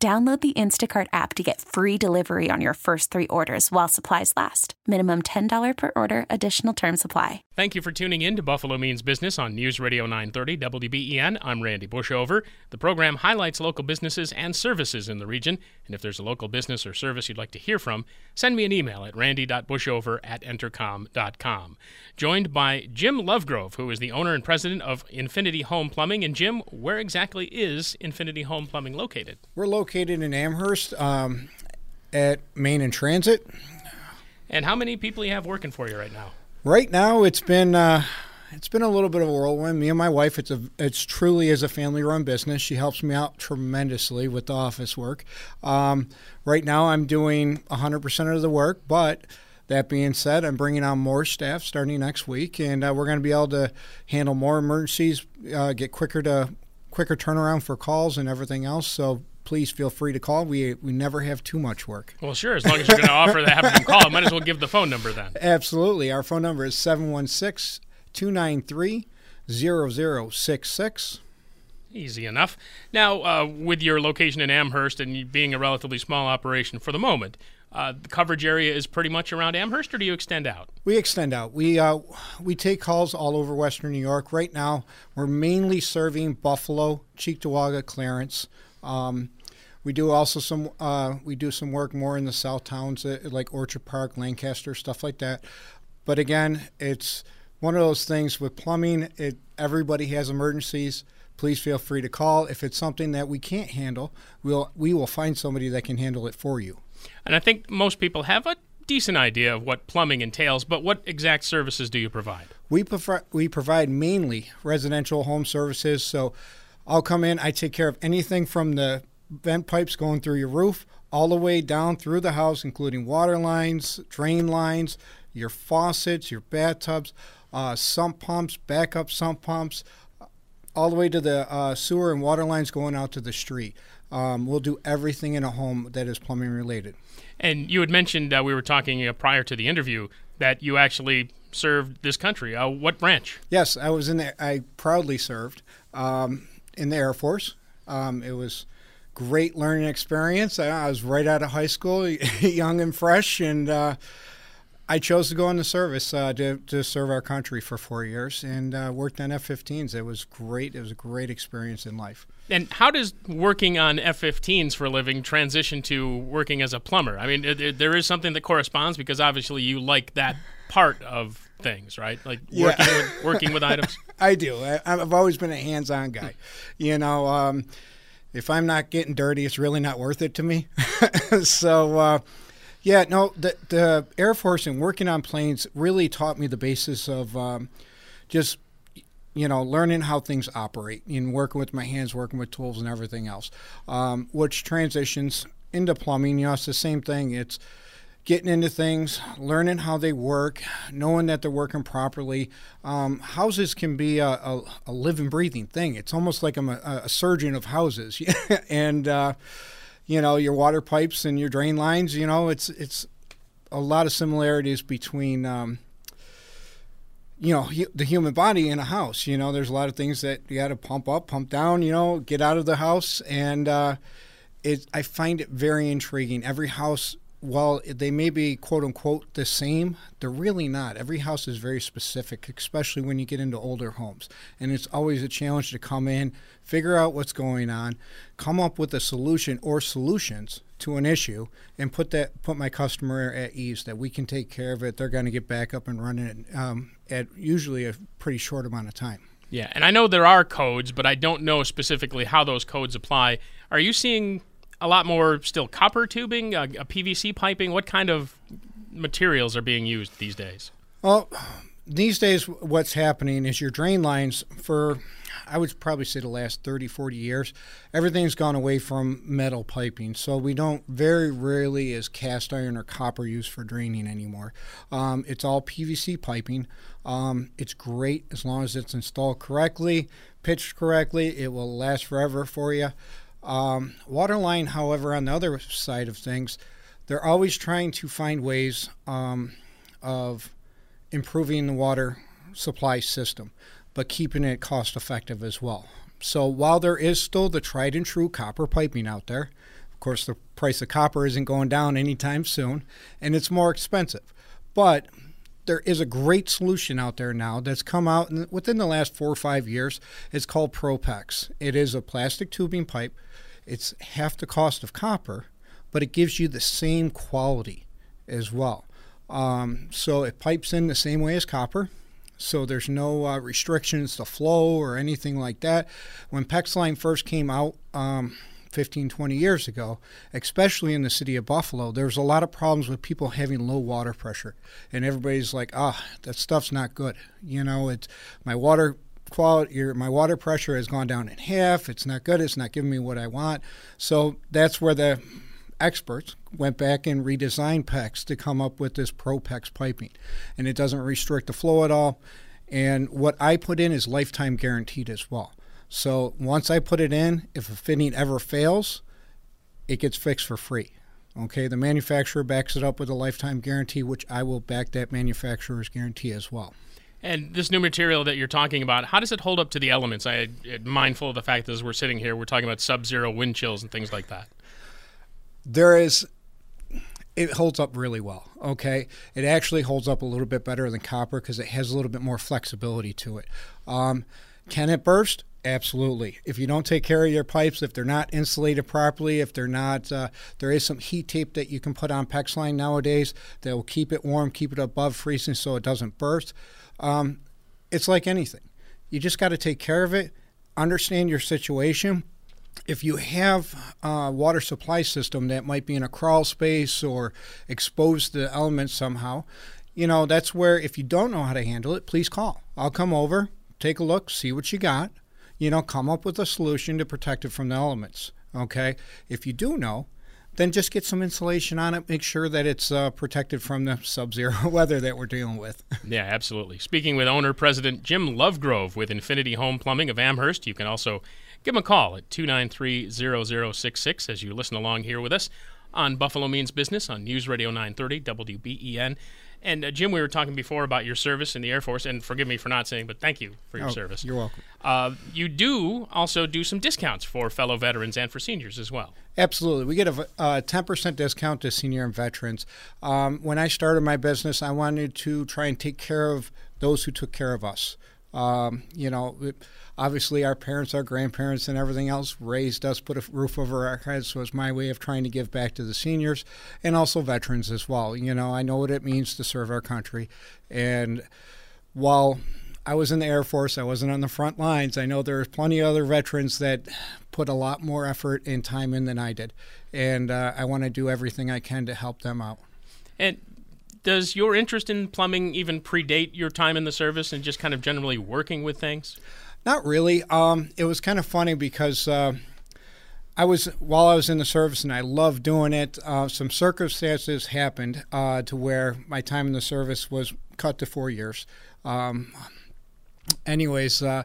Download the Instacart app to get free delivery on your first three orders while supplies last. Minimum $10 per order, additional term supply. Thank you for tuning in to Buffalo Means Business on News Radio 930 WBEN. I'm Randy Bushover. The program highlights local businesses and services in the region. And if there's a local business or service you'd like to hear from, send me an email at randy.bushover at entercom.com. Joined by Jim Lovegrove, who is the owner and president of Infinity Home Plumbing. And Jim, where exactly is Infinity Home Plumbing located? We're located in Amherst um, at Main and Transit. And how many people you have working for you right now? Right now, it's been uh, it's been a little bit of a whirlwind. Me and my wife, it's a it's truly is a family run business. She helps me out tremendously with the office work. Um, right now, I'm doing 100% of the work, but that being said, I'm bringing on more staff starting next week, and uh, we're going to be able to handle more emergencies, uh, get quicker to quicker turnaround for calls and everything else. So please feel free to call. We we never have too much work. Well, sure. As long as you're going to offer to have them call, might as well give the phone number then. Absolutely. Our phone number is 716 293 0066. Easy enough. Now, uh, with your location in Amherst and being a relatively small operation for the moment, uh, the coverage area is pretty much around Amherst, or do you extend out? We extend out. We uh, we take calls all over Western New York. Right now, we're mainly serving Buffalo, Cheektowaga, Clarence. Um, we do also some uh, we do some work more in the south towns uh, like Orchard Park, Lancaster, stuff like that. But again, it's one of those things with plumbing. It everybody has emergencies. Please feel free to call if it's something that we can't handle. We'll we will find somebody that can handle it for you. And I think most people have a decent idea of what plumbing entails, but what exact services do you provide? We prefer we provide mainly residential home services. So I'll come in. I take care of anything from the vent pipes going through your roof all the way down through the house, including water lines, drain lines, your faucets, your bathtubs, uh, sump pumps, backup sump pumps, all the way to the uh, sewer and water lines going out to the street. Um, we'll do everything in a home that is plumbing related. And you had mentioned uh, we were talking uh, prior to the interview that you actually served this country. Uh, what branch? Yes, I was in there. I proudly served um, in the Air Force. Um, it was great learning experience. I, was right out of high school, young and fresh, and uh, I chose to go into service uh, to, to serve our country for four years and uh, worked on F-15s. It was great. It was a great experience in life. And how does working on F-15s for a living transition to working as a plumber? I mean, there is something that corresponds because obviously you like that part of things, right? Like working yeah. with working with items. I do. I, have always been a hands-on guy. You know. Um, if I'm not getting dirty, it's really not worth it to me. so, uh, yeah, no, the, the Air Force and working on planes really taught me the basis of um, just, you know, learning how things operate and working with my hands, working with tools and everything else, um, which transitions into plumbing. You know, it's the same thing. It's, getting into things, learning how they work, knowing that they're working properly. Um, houses can be a, a, a, living, breathing thing. It's almost like I'm a, a surgeon of houses, and uh, you know your water pipes and your drain lines. You know, it's it's a lot of similarities between. Um, you know the human body in a house you know there's a lot of things that you got to pump up pump down you know get out of the house and uh, it i find it very intriguing every house while they may be quote unquote the same, they're really not. Every house is very specific, especially when you get into older homes. And it's always a challenge to come in, figure out what's going on, come up with a solution or solutions to an issue, and put that put my customer at ease that we can take care of it. They're going to get back up and running um, at usually a pretty short amount of time. Yeah, and I know there are codes, but I don't know specifically how those codes apply. Are you seeing a lot more still copper tubing, a PVC piping? What kind of materials are being used these days? Well, these days, what's happening is your drain lines for, I would probably say the last 30, 40 years, everything's gone away from metal piping. So we don't very rarely is cast iron or copper used for draining anymore. Um, it's all PVC piping. Um, it's great as long as it's installed correctly, pitched correctly. It will last forever for you. Um, waterline, however, on the other side of things, they're always trying to find ways um, of improving the water supply system, but keeping it cost effective as well. So while there is still the tried and true copper piping out there, of course, the price of copper isn't going down anytime soon, and it's more expensive. But there is a great solution out there now that's come out within the last four or five years. It's called Propex. It is a plastic tubing pipe. It's half the cost of copper, but it gives you the same quality as well. Um, so it pipes in the same way as copper. So there's no uh, restrictions to flow or anything like that. When PEX line first came out um, 15, 20 years ago, especially in the city of Buffalo, there was a lot of problems with people having low water pressure. And everybody's like, ah, oh, that stuff's not good. You know, it's my water quality your, my water pressure has gone down in half it's not good it's not giving me what i want so that's where the experts went back and redesigned PEX to come up with this ProPEX piping. And it doesn't restrict the flow at all. And what I put in is lifetime guaranteed as well. So once I put it in, if a fitting ever fails, it gets fixed for free. Okay, the manufacturer backs it up with a lifetime guarantee, which I will back that manufacturer's guarantee as well. And this new material that you're talking about, how does it hold up to the elements? I mindful of the fact that as we're sitting here, we're talking about sub-zero wind chills and things like that there is it holds up really well. Okay, it actually holds up a little bit better than copper because it has a little bit more flexibility to it. Um, can it burst? Absolutely. If you don't take care of your pipes, if they're not insulated properly, if they're not, uh, there is some heat tape that you can put on PEX line nowadays that will keep it warm, keep it above freezing so it doesn't burst. Um, it's like anything. You just got to take care of it, understand your situation, if you have a water supply system that might be in a crawl space or exposed to elements somehow, you know, that's where if you don't know how to handle it, please call. I'll come over, take a look, see what you got, you know, come up with a solution to protect it from the elements. Okay? If you do know, then just get some insulation on it. Make sure that it's uh, protected from the sub zero weather that we're dealing with. yeah, absolutely. Speaking with owner president Jim Lovegrove with Infinity Home Plumbing of Amherst, you can also give him a call at 293 0066 as you listen along here with us on Buffalo Means Business on News Radio 930 WBEN. And uh, Jim, we were talking before about your service in the Air Force, and forgive me for not saying, but thank you for your oh, service. You're welcome. Uh, you do also do some discounts for fellow veterans and for seniors as well. Absolutely. We get a, a 10% discount to senior and veterans. Um, when I started my business, I wanted to try and take care of those who took care of us. Um, you know, obviously our parents, our grandparents, and everything else raised us, put a roof over our heads. So it's my way of trying to give back to the seniors and also veterans as well. You know, I know what it means to serve our country, and while I was in the Air Force. I wasn't on the front lines. I know there's plenty of other veterans that put a lot more effort and time in than I did, and uh, I want to do everything I can to help them out. And does your interest in plumbing even predate your time in the service and just kind of generally working with things? Not really. Um, it was kind of funny because uh, I was while I was in the service and I loved doing it. Uh, some circumstances happened uh, to where my time in the service was cut to four years. Um, anyways, uh,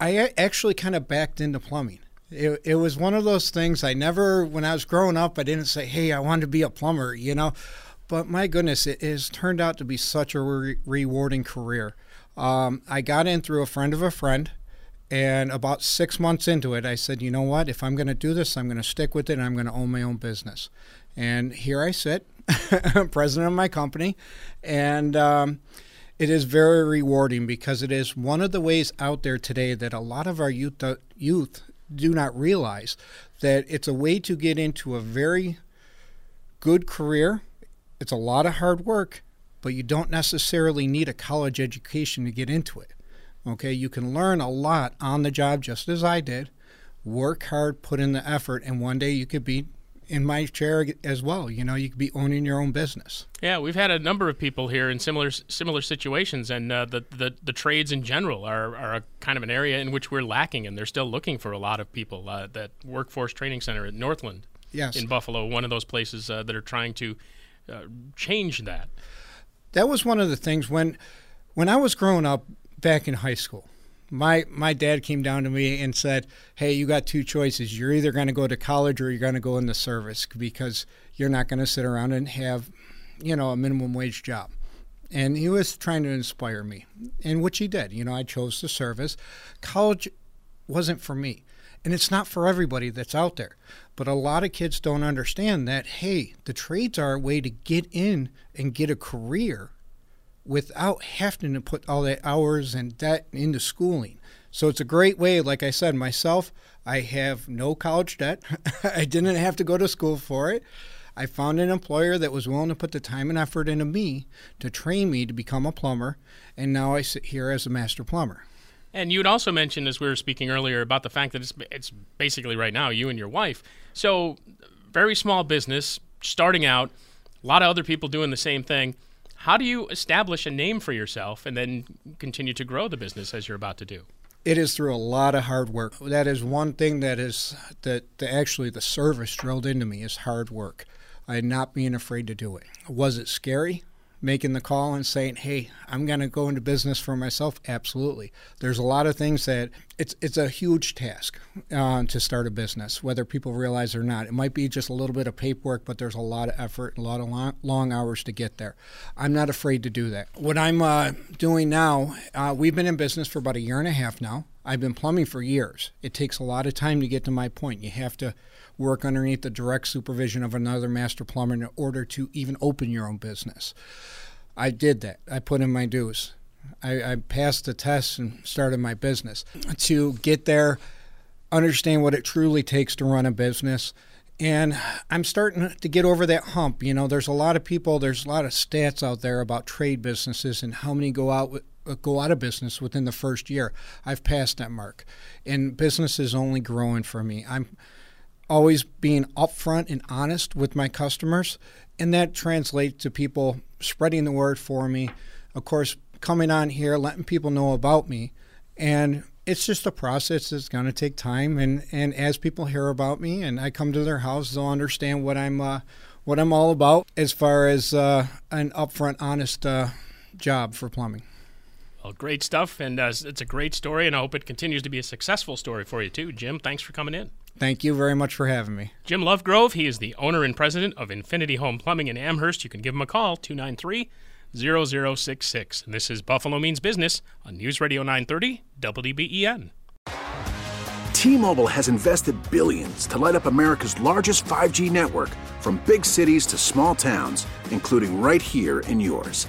I actually kind of backed into plumbing. It, it was one of those things I never, when I was growing up, I didn't say, hey, I wanted to be a plumber, you know. But my goodness, it has turned out to be such a re- rewarding career. Um, I got in through a friend of a friend, and about six months into it, I said, you know what? If I'm going to do this, I'm going to stick with it, and I'm going to own my own business. And here I sit, president of my company, and um, it is very rewarding because it is one of the ways out there today that a lot of our youth uh, youth do not realize that it's a way to get into a very good career it's a lot of hard work, but you don't necessarily need a college education to get into it. Okay, you can learn a lot on the job just as I did. Work hard, put in the effort, and one day you could be in my chair as well. You know, you could be owning your own business. Yeah, we've had a number of people here in similar similar situations, and uh, the, the the trades in general are, are a kind of an area in which we're lacking, and they're still looking for a lot of people. Uh, that workforce training center at Northland, yes. in Buffalo, one of those places uh, that are trying to uh, change that. That was one of the things when when I was growing up back in high school my my dad came down to me and said, "Hey, you got two choices. You're either going to go to college or you're going to go in the service because you're not going to sit around and have, you know, a minimum wage job." And he was trying to inspire me, and which he did. You know, I chose the service. College wasn't for me, and it's not for everybody that's out there. But a lot of kids don't understand that. Hey, the trades are a way to get in and get a career without having to put all the hours and debt into schooling. So it's a great way. Like I said, myself, I have no college debt. I didn't have to go to school for it. I found an employer that was willing to put the time and effort into me to train me to become a plumber, and now I sit here as a master plumber. And you had also mentioned, as we were speaking earlier, about the fact that it's, it's basically right now you and your wife. So, very small business, starting out, a lot of other people doing the same thing. How do you establish a name for yourself and then continue to grow the business as you're about to do? It is through a lot of hard work. That is one thing that is that the, actually the service drilled into me is hard work. I not being afraid to do it. Was it scary? Making the call and saying, "Hey, I'm going to go into business for myself." Absolutely. There's a lot of things that it's it's a huge task uh, to start a business, whether people realize or not. It might be just a little bit of paperwork, but there's a lot of effort, a lot of long, long hours to get there. I'm not afraid to do that. What I'm uh, doing now, uh, we've been in business for about a year and a half now. I've been plumbing for years. It takes a lot of time to get to my point. You have to work underneath the direct supervision of another master plumber in order to even open your own business. I did that. I put in my dues. I, I passed the test and started my business. To get there, understand what it truly takes to run a business. And I'm starting to get over that hump. You know, there's a lot of people, there's a lot of stats out there about trade businesses and how many go out go out of business within the first year. I've passed that mark, and business is only growing for me. I'm always being upfront and honest with my customers, and that translates to people spreading the word for me. Of course, coming on here, letting people know about me, and it's just a process that's going to take time. And, and as people hear about me and I come to their house, they'll understand what I'm uh, what I'm all about as far as uh, an upfront, honest uh, job for plumbing. Well, great stuff, and uh, it's a great story, and I hope it continues to be a successful story for you too, Jim. Thanks for coming in. Thank you very much for having me. Jim Lovegrove, he is the owner and president of Infinity Home Plumbing in Amherst. You can give him a call, 293 0066. And this is Buffalo Means Business on News Radio 930 WBEN. T Mobile has invested billions to light up America's largest 5G network from big cities to small towns, including right here in yours.